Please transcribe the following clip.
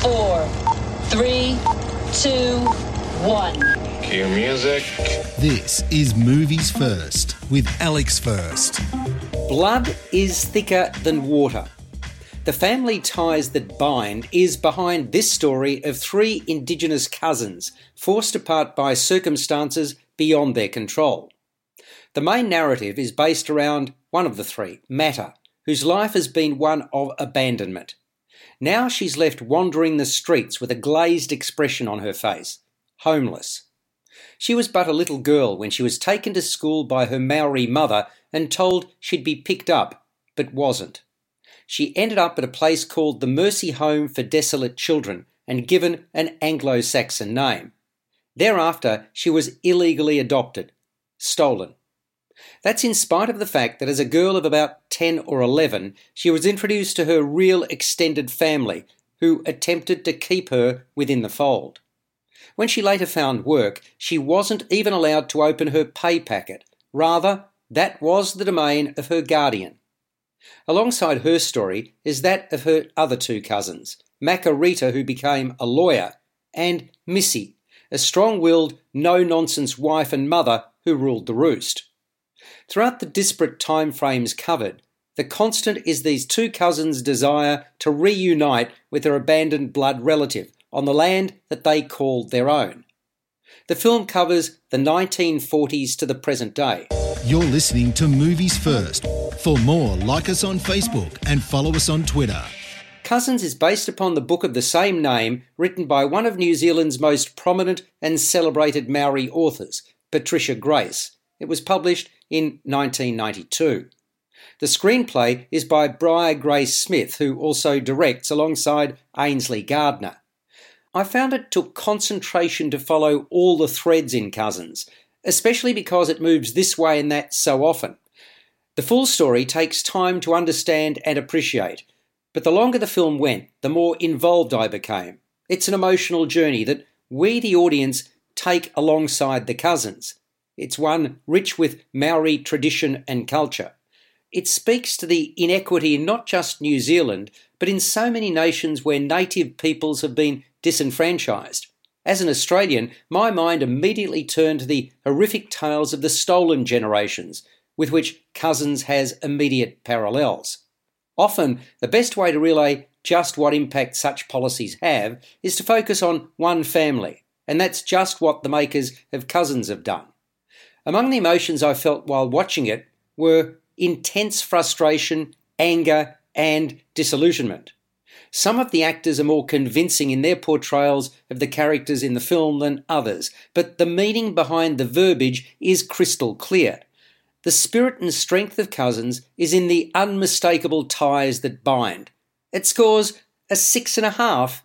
four, three, two, one. Cue music. This is Movies First with Alex First. Blood is thicker than water. The family ties that bind is behind this story of three Indigenous cousins forced apart by circumstances beyond their control. The main narrative is based around one of the three, Mata, whose life has been one of abandonment. Now she's left wandering the streets with a glazed expression on her face, homeless. She was but a little girl when she was taken to school by her Maori mother and told she'd be picked up, but wasn't. She ended up at a place called the Mercy Home for Desolate Children and given an Anglo Saxon name. Thereafter, she was illegally adopted, stolen. That's in spite of the fact that as a girl of about 10 or 11, she was introduced to her real extended family, who attempted to keep her within the fold. When she later found work, she wasn't even allowed to open her pay packet. Rather, that was the domain of her guardian. Alongside her story is that of her other two cousins, Makareta, who became a lawyer, and Missy, a strong willed, no nonsense wife and mother who ruled the roost. Throughout the disparate time frames covered, the constant is these two cousins' desire to reunite with their abandoned blood relative on the land that they called their own. The film covers the 1940s to the present day. You're listening to Movies First. For more, like us on Facebook and follow us on Twitter. Cousins is based upon the book of the same name written by one of New Zealand's most prominent and celebrated Maori authors, Patricia Grace. It was published in 1992. The screenplay is by Briar Grace Smith, who also directs alongside Ainsley Gardiner. I found it took concentration to follow all the threads in Cousins, especially because it moves this way and that so often. The full story takes time to understand and appreciate, but the longer the film went, the more involved I became. It's an emotional journey that we, the audience, take alongside the cousins. It's one rich with Maori tradition and culture. It speaks to the inequity in not just New Zealand, but in so many nations where native peoples have been disenfranchised. As an Australian, my mind immediately turned to the horrific tales of the stolen generations, with which Cousins has immediate parallels. Often, the best way to relay just what impact such policies have is to focus on one family, and that's just what the makers of Cousins have done. Among the emotions I felt while watching it were intense frustration, anger, and disillusionment. Some of the actors are more convincing in their portrayals of the characters in the film than others, but the meaning behind the verbiage is crystal clear. The spirit and strength of Cousins is in the unmistakable ties that bind. It scores a six and a half